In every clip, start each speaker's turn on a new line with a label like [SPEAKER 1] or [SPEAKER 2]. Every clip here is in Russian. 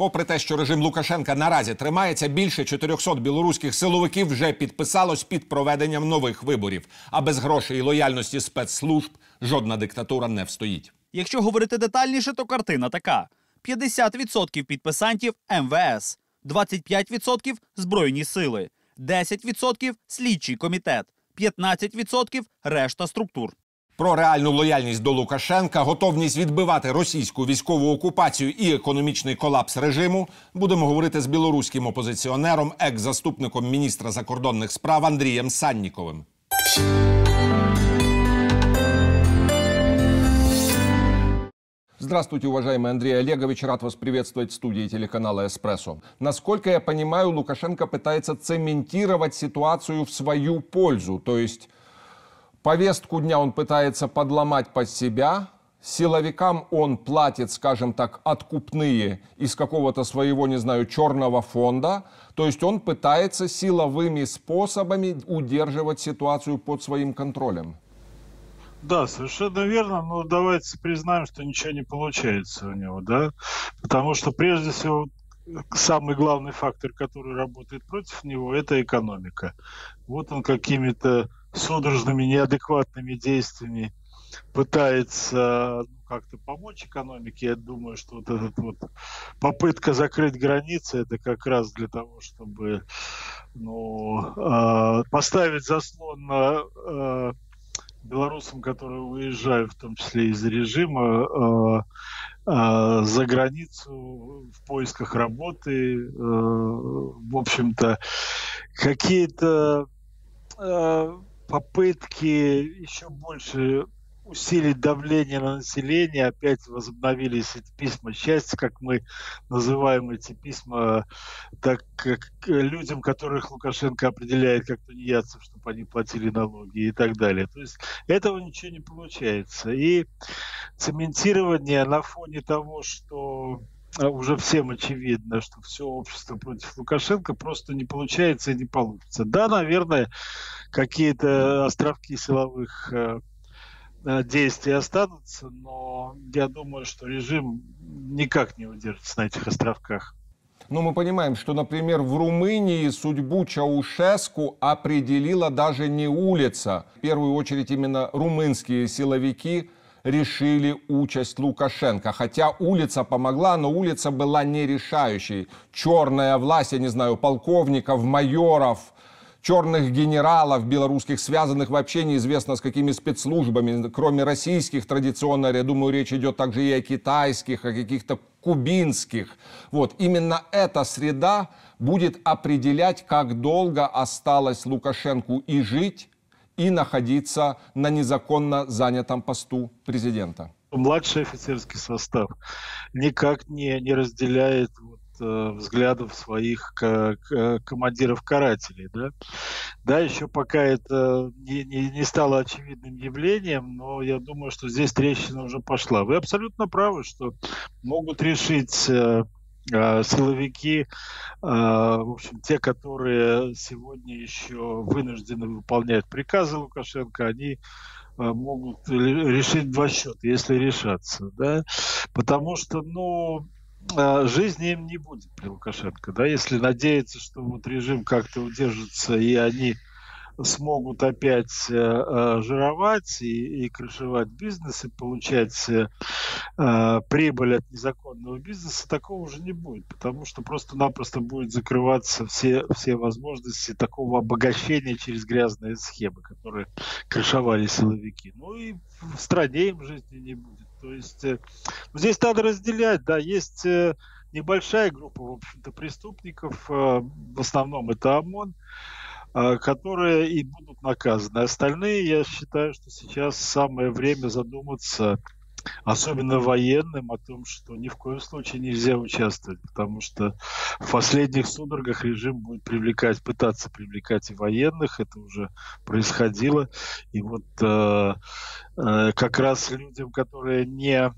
[SPEAKER 1] Попри те, що режим Лукашенка наразі тримається, більше 400 білоруських силовиків вже підписалось під проведенням нових виборів. А без грошей і лояльності спецслужб жодна диктатура не встоїть.
[SPEAKER 2] Якщо говорити детальніше, то картина така: 50% підписантів МВС, 25% збройні сили, 10% слідчий комітет, 15% решта структур
[SPEAKER 1] Про реальну лояльність до Лукашенка, готовність відбивати російську військову окупацію і економічний колапс режиму будемо говорити з білоруським опозиціонером, екс-заступником міністра закордонних справ Андрієм Санніковим. Здравствуйте, уважаемый Андрей Олегович. Рад вас приветствовать в студии телеканала «Эспрессо». Насколько я понимаю, Лукашенко пытается цементировать ситуацию в свою пользу. То есть повестку дня он пытается подломать под себя, силовикам он платит, скажем так, откупные из какого-то своего, не знаю, черного фонда. То есть он пытается силовыми способами удерживать ситуацию под своим контролем.
[SPEAKER 3] Да, совершенно верно, но давайте признаем, что ничего не получается у него, да, потому что прежде всего самый главный фактор, который работает против него, это экономика. Вот он какими-то судорожными, неадекватными действиями пытается ну, как-то помочь экономике. Я думаю, что вот эта вот попытка закрыть границы, это как раз для того, чтобы ну, э, поставить заслон на э, белорусам, которые уезжают, в том числе из режима, э, э, за границу в поисках работы, э, в общем-то, какие-то э, попытки еще больше усилить давление на население, опять возобновились эти письма счастья, как мы называем эти письма, так как людям, которых Лукашенко определяет как тунеядцев, чтобы они платили налоги и так далее. То есть этого ничего не получается. И цементирование на фоне того, что уже всем очевидно, что все общество против Лукашенко просто не получается и не получится. Да, наверное, какие-то островки силовых действия останутся, но я думаю, что режим никак не удержится на этих островках.
[SPEAKER 1] Но мы понимаем, что, например, в Румынии судьбу Чаушеску определила даже не улица. В первую очередь именно румынские силовики решили участь Лукашенко. Хотя улица помогла, но улица была не решающей. Черная власть, я не знаю, полковников, майоров, черных генералов белорусских, связанных вообще неизвестно с какими спецслужбами, кроме российских традиционно, я думаю, речь идет также и о китайских, о каких-то кубинских. Вот, именно эта среда будет определять, как долго осталось Лукашенку и жить, и находиться на незаконно занятом посту президента.
[SPEAKER 3] Младший офицерский состав никак не, не разделяет вот, э, взглядов своих командиров-карателей. Да? да, еще пока это не, не, не стало очевидным явлением, но я думаю, что здесь трещина уже пошла. Вы абсолютно правы, что могут решить э, э, силовики, в общем, те, которые сегодня еще вынуждены выполнять приказы Лукашенко, они могут решить два счета, если решаться, да, потому что, ну, жизни им не будет при Лукашенко, да, если надеяться, что вот режим как-то удержится и они смогут опять э, э, жировать и, и крышевать бизнес, и получать э, э, прибыль от незаконного бизнеса, такого уже не будет, потому что просто-напросто будет закрываться все, все возможности такого обогащения через грязные схемы, которые крышевали силовики. Ну и в стране им жизни не будет. То есть э, здесь надо разделять, да, есть э, небольшая группа, в общем-то, преступников, в основном это ОМОН, которые и будут наказаны. Остальные, я считаю, что сейчас самое время задуматься особенно военным, о том, что ни в коем случае нельзя участвовать, потому что в последних судорогах режим будет привлекать, пытаться привлекать и военных, это уже происходило, и вот э, э, как раз людям, которые не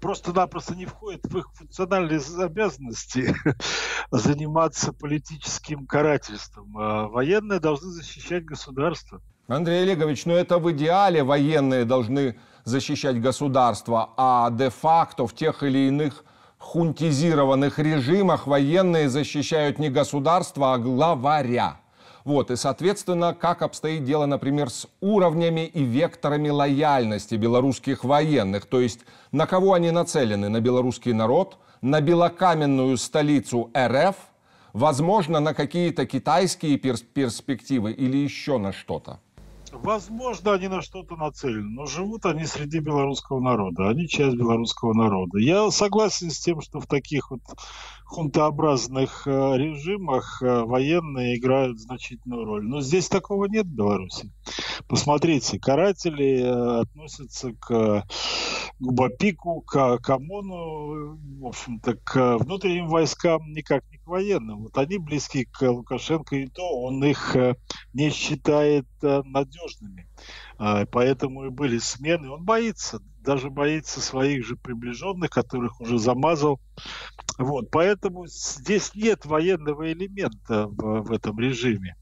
[SPEAKER 3] просто-напросто не входит в их функциональные обязанности заниматься политическим карательством. А военные должны защищать государство.
[SPEAKER 1] Андрей Олегович, ну это в идеале военные должны защищать государство, а де-факто в тех или иных хунтизированных режимах военные защищают не государство, а главаря. Вот, и, соответственно, как обстоит дело, например, с уровнями и векторами лояльности белорусских военных, то есть на кого они нацелены, на белорусский народ, на белокаменную столицу РФ, возможно, на какие-то китайские перспективы или еще на что-то.
[SPEAKER 3] Возможно, они на что-то нацелены, но живут они среди белорусского народа. Они часть белорусского народа. Я согласен с тем, что в таких вот хунтообразных э, режимах э, военные играют значительную роль. Но здесь такого нет в Беларуси. Посмотрите, каратели э, относятся к Губапику, к, к ОМОНу, в общем-то, к внутренним войскам никак не к военным. Вот они близки к Лукашенко, и то он их не считает надежными. А, поэтому и были смены. Он боится, даже боится своих же приближенных, которых уже замазал. Вот, поэтому здесь нет военного элемента в, в этом режиме.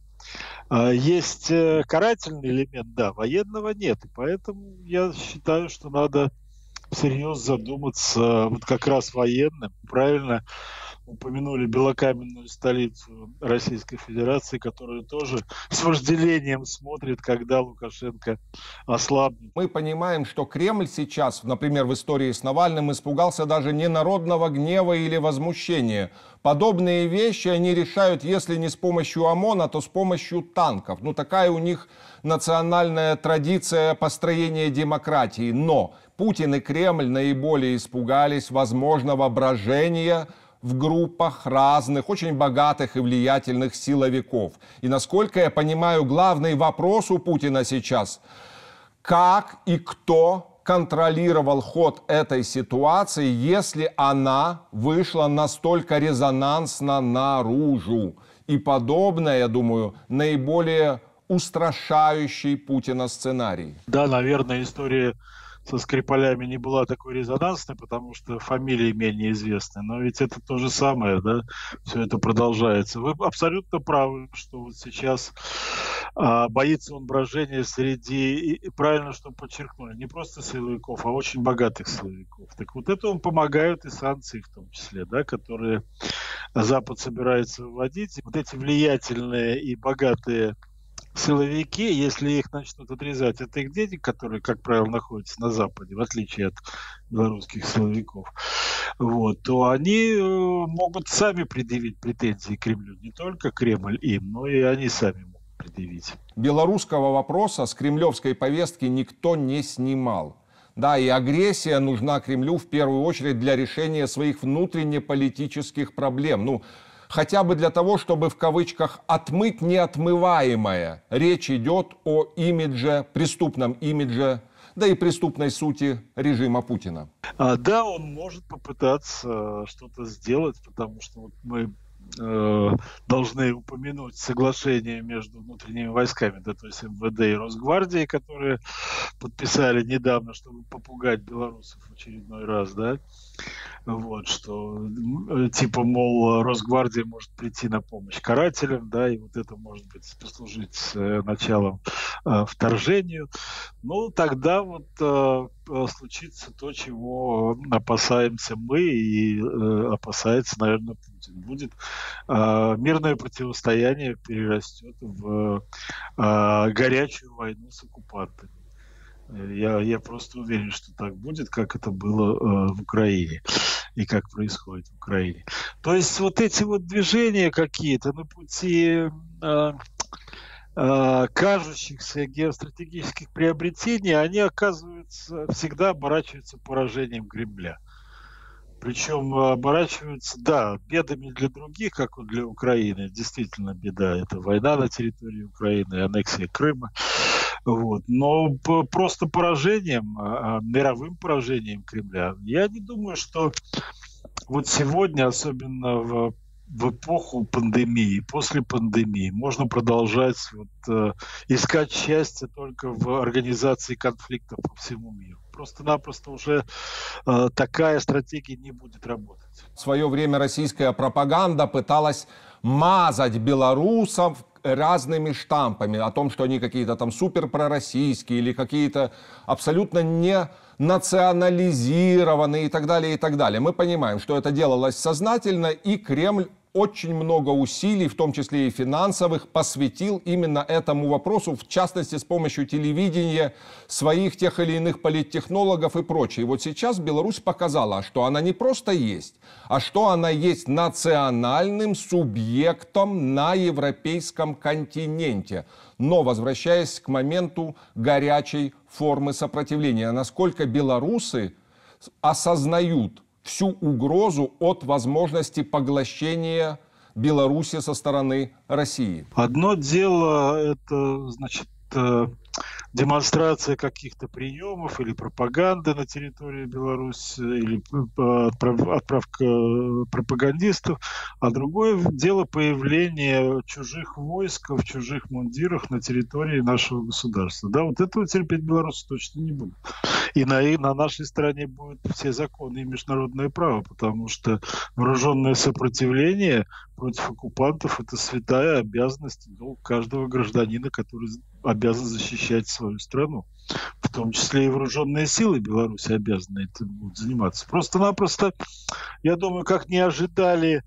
[SPEAKER 3] А, есть э, карательный элемент, да, военного нет. Поэтому я считаю, что надо всерьез задуматься вот как раз военным, правильно упомянули белокаменную столицу Российской Федерации, которая тоже с вожделением смотрит, когда Лукашенко ослабнет.
[SPEAKER 1] Мы понимаем, что Кремль сейчас, например, в истории с Навальным, испугался даже не народного гнева или возмущения. Подобные вещи они решают, если не с помощью ОМОНа, то с помощью танков. Ну, такая у них национальная традиция построения демократии. Но Путин и Кремль наиболее испугались возможного брожения в группах разных, очень богатых и влиятельных силовиков. И насколько я понимаю, главный вопрос у Путина сейчас, как и кто контролировал ход этой ситуации, если она вышла настолько резонансно наружу. И подобное, я думаю, наиболее устрашающий Путина сценарий.
[SPEAKER 3] Да, наверное, история со Скрипалями не была такой резонансной, потому что фамилии менее известны. Но ведь это то же самое, да, все это продолжается. Вы абсолютно правы, что вот сейчас а, боится он брожения среди, и, правильно, что подчеркнули, не просто силовиков, а очень богатых силовиков. Так вот это он помогают и санкции в том числе, да, которые Запад собирается вводить. Вот эти влиятельные и богатые силовики, если их начнут отрезать от их денег, которые, как правило, находятся на Западе, в отличие от белорусских силовиков, вот, то они э, могут сами предъявить претензии Кремлю. Не только Кремль им, но и они сами могут предъявить.
[SPEAKER 1] Белорусского вопроса с кремлевской повестки никто не снимал. Да, и агрессия нужна Кремлю в первую очередь для решения своих внутренне-политических проблем. Ну, хотя бы для того, чтобы в кавычках отмыть неотмываемое. Речь идет о имидже, преступном имидже, да и преступной сути режима Путина.
[SPEAKER 3] А, да, он может попытаться что-то сделать, потому что вот мы э, должны упомянуть соглашение между внутренними войсками, да, то есть МВД и Росгвардией, которые подписали недавно, чтобы попугать белорусов в очередной раз, да, вот, что типа, мол, Росгвардия может прийти на помощь карателям, да, и вот это может быть послужить э, началом э, вторжению. Ну, тогда вот э, случится то, чего опасаемся мы и э, опасается, наверное, Путин. Будет э, мирное противостояние перерастет в э, горячую войну с оккупантами. Я, я просто уверен, что так будет, как это было э, в Украине и как происходит в Украине. То есть вот эти вот движения какие-то на пути э, э, кажущихся геостратегических приобретений, они оказываются, всегда оборачиваются поражением Кремля. Причем оборачиваются, да, бедами для других, как и для Украины. Действительно беда. Это война на территории Украины, аннексия Крыма. Вот. Но просто поражением, а, а, мировым поражением Кремля, я не думаю, что вот сегодня, особенно в, в эпоху пандемии, после пандемии, можно продолжать вот, э, искать счастье только в организации конфликтов по всему миру. Просто-напросто уже э, такая стратегия не будет работать.
[SPEAKER 1] В свое время российская пропаганда пыталась мазать белорусов разными штампами о том, что они какие-то там супер пророссийские или какие-то абсолютно не национализированные и так далее, и так далее. Мы понимаем, что это делалось сознательно, и Кремль очень много усилий, в том числе и финансовых, посвятил именно этому вопросу, в частности, с помощью телевидения, своих тех или иных политтехнологов и прочее. И вот сейчас Беларусь показала, что она не просто есть, а что она есть национальным субъектом на европейском континенте. Но, возвращаясь к моменту горячей формы сопротивления, насколько белорусы осознают всю угрозу от возможности поглощения Беларуси со стороны России?
[SPEAKER 3] Одно дело это, значит, э, демонстрация каких-то приемов или пропаганды на территории Беларуси, или отправка пропагандистов, а другое дело появление чужих войск в чужих мундирах на территории нашего государства. Да, вот этого терпеть белорусы точно не будут. И на, и на нашей стране будут все законы и международное право, потому что вооруженное сопротивление против оккупантов – это святая обязанность долг каждого гражданина, который обязан защищать свою страну. В том числе и вооруженные силы Беларуси обязаны этим будут заниматься. Просто-напросто, я думаю, как не ожидали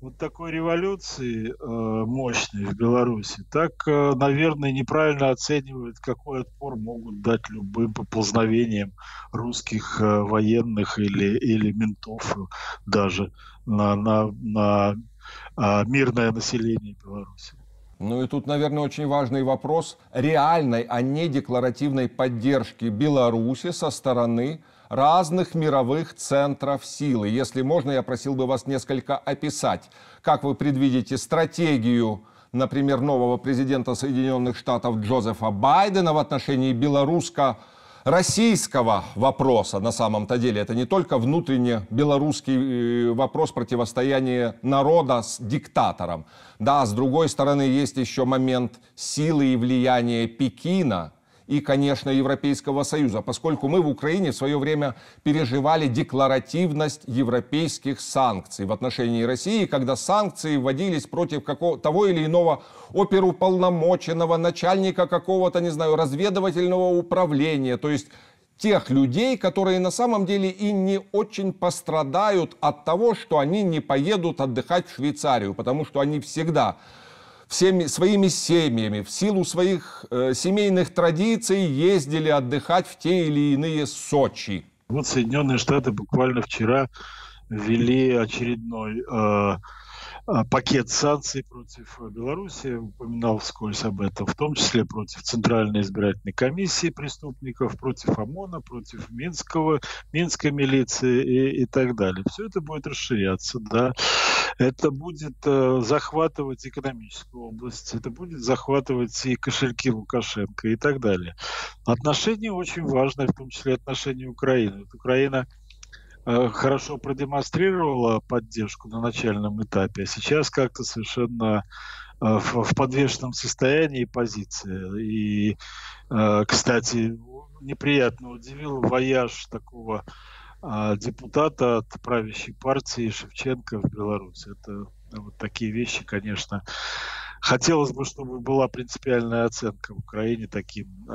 [SPEAKER 3] вот такой революции э, мощной в Беларуси, так, э, наверное, неправильно оценивают, какой отпор могут дать любым поползновениям русских э, военных или, или ментов даже на, на, на мирное население Беларуси.
[SPEAKER 1] Ну и тут, наверное, очень важный вопрос реальной, а не декларативной поддержки Беларуси со стороны разных мировых центров силы. Если можно, я просил бы вас несколько описать, как вы предвидите стратегию, например, нового президента Соединенных Штатов Джозефа Байдена в отношении белорусско российского вопроса на самом-то деле. Это не только внутренне белорусский э, вопрос противостояния народа с диктатором. Да, с другой стороны, есть еще момент силы и влияния Пекина – и, конечно, Европейского Союза, поскольку мы в Украине в свое время переживали декларативность европейских санкций в отношении России, когда санкции вводились против какого, того или иного оперуполномоченного, начальника какого-то, не знаю, разведывательного управления, то есть тех людей, которые на самом деле и не очень пострадают от того, что они не поедут отдыхать в Швейцарию, потому что они всегда всеми своими семьями, в силу своих э, семейных традиций ездили отдыхать в те или иные Сочи.
[SPEAKER 3] Вот Соединенные Штаты буквально вчера ввели очередной э, пакет санкций против Беларуси, упоминал вскользь об этом, в том числе против Центральной избирательной комиссии преступников, против ОМОНа, против Минского, Минской милиции и, и так далее. Все это будет расширяться, да. Это будет э, захватывать экономическую область, это будет захватывать и кошельки Лукашенко и так далее. Отношения очень важные, в том числе отношения Украины. Вот Украина Э, хорошо продемонстрировала поддержку на начальном этапе, а сейчас как-то совершенно э, в подвешенном состоянии позиция. И, э, кстати, неприятно удивил вояж такого депутата от правящей партии Шевченко в Беларуси. Это вот такие вещи, конечно, хотелось бы, чтобы была принципиальная оценка в Украине таким,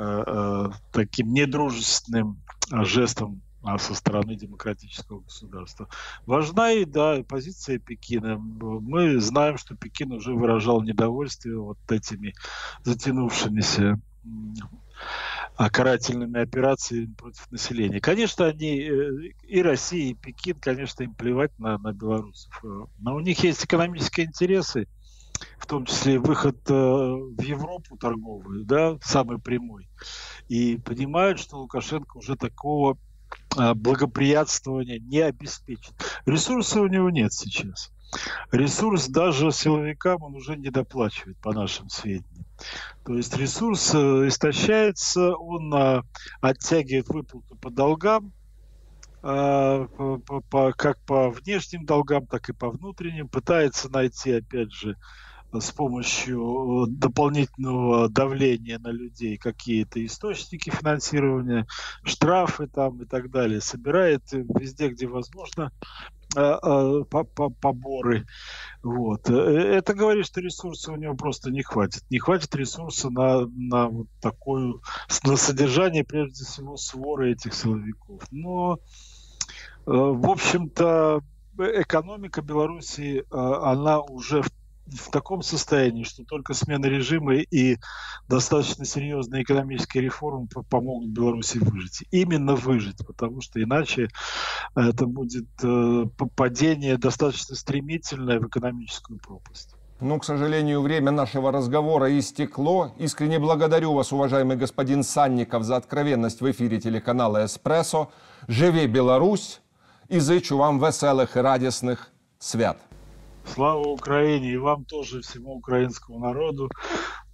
[SPEAKER 3] таким недружественным жестом со стороны демократического государства. Важна и, да, позиция Пекина. Мы знаем, что Пекин уже выражал недовольствие вот этими затянувшимися карательными операциями против населения. Конечно, они э, и Россия, и Пекин, конечно, им плевать на, на белорусов. Но у них есть экономические интересы, в том числе выход э, в Европу торговый, да, самый прямой. И понимают, что Лукашенко уже такого а, благоприятствования не обеспечит. Ресурса у него нет сейчас. Ресурс даже силовикам он уже не доплачивает, по нашим сведениям. То есть ресурс э, истощается, он а, оттягивает выплату по долгам, а, как по внешним долгам, так и по внутренним, пытается найти, опять же, с помощью э, дополнительного давления на людей какие-то источники финансирования, штрафы там и так далее, собирает везде, где возможно, поборы. Вот. Это говорит, что ресурса у него просто не хватит. Не хватит ресурса на, на вот такую, на содержание, прежде всего, своры этих силовиков. Но, в общем-то, экономика Беларуси, она уже в в таком состоянии, что только смена режима и достаточно серьезные экономические реформы помогут Беларуси выжить. Именно выжить, потому что иначе это будет э, падение достаточно стремительное в экономическую пропасть.
[SPEAKER 1] Ну, к сожалению, время нашего разговора истекло. Искренне благодарю вас, уважаемый господин Санников, за откровенность в эфире телеканала «Эспрессо». Живи Беларусь! І зичу вам веселих і радісних свят.
[SPEAKER 3] Слава Украине и вам тоже, всему украинскому народу,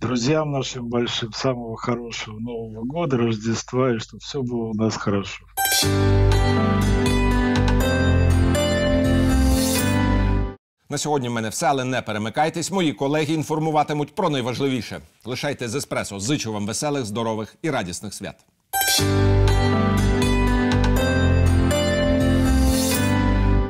[SPEAKER 3] друзьям нашим большим, самого хорошего Нового года, Рождества, и чтобы все было у нас хорошо.
[SPEAKER 1] На сьогодні в мене все, але не перемикайтесь. Мої колеги інформуватимуть про найважливіше. Лишайте з еспресо. Зичу вам веселих, здорових і радісних свят.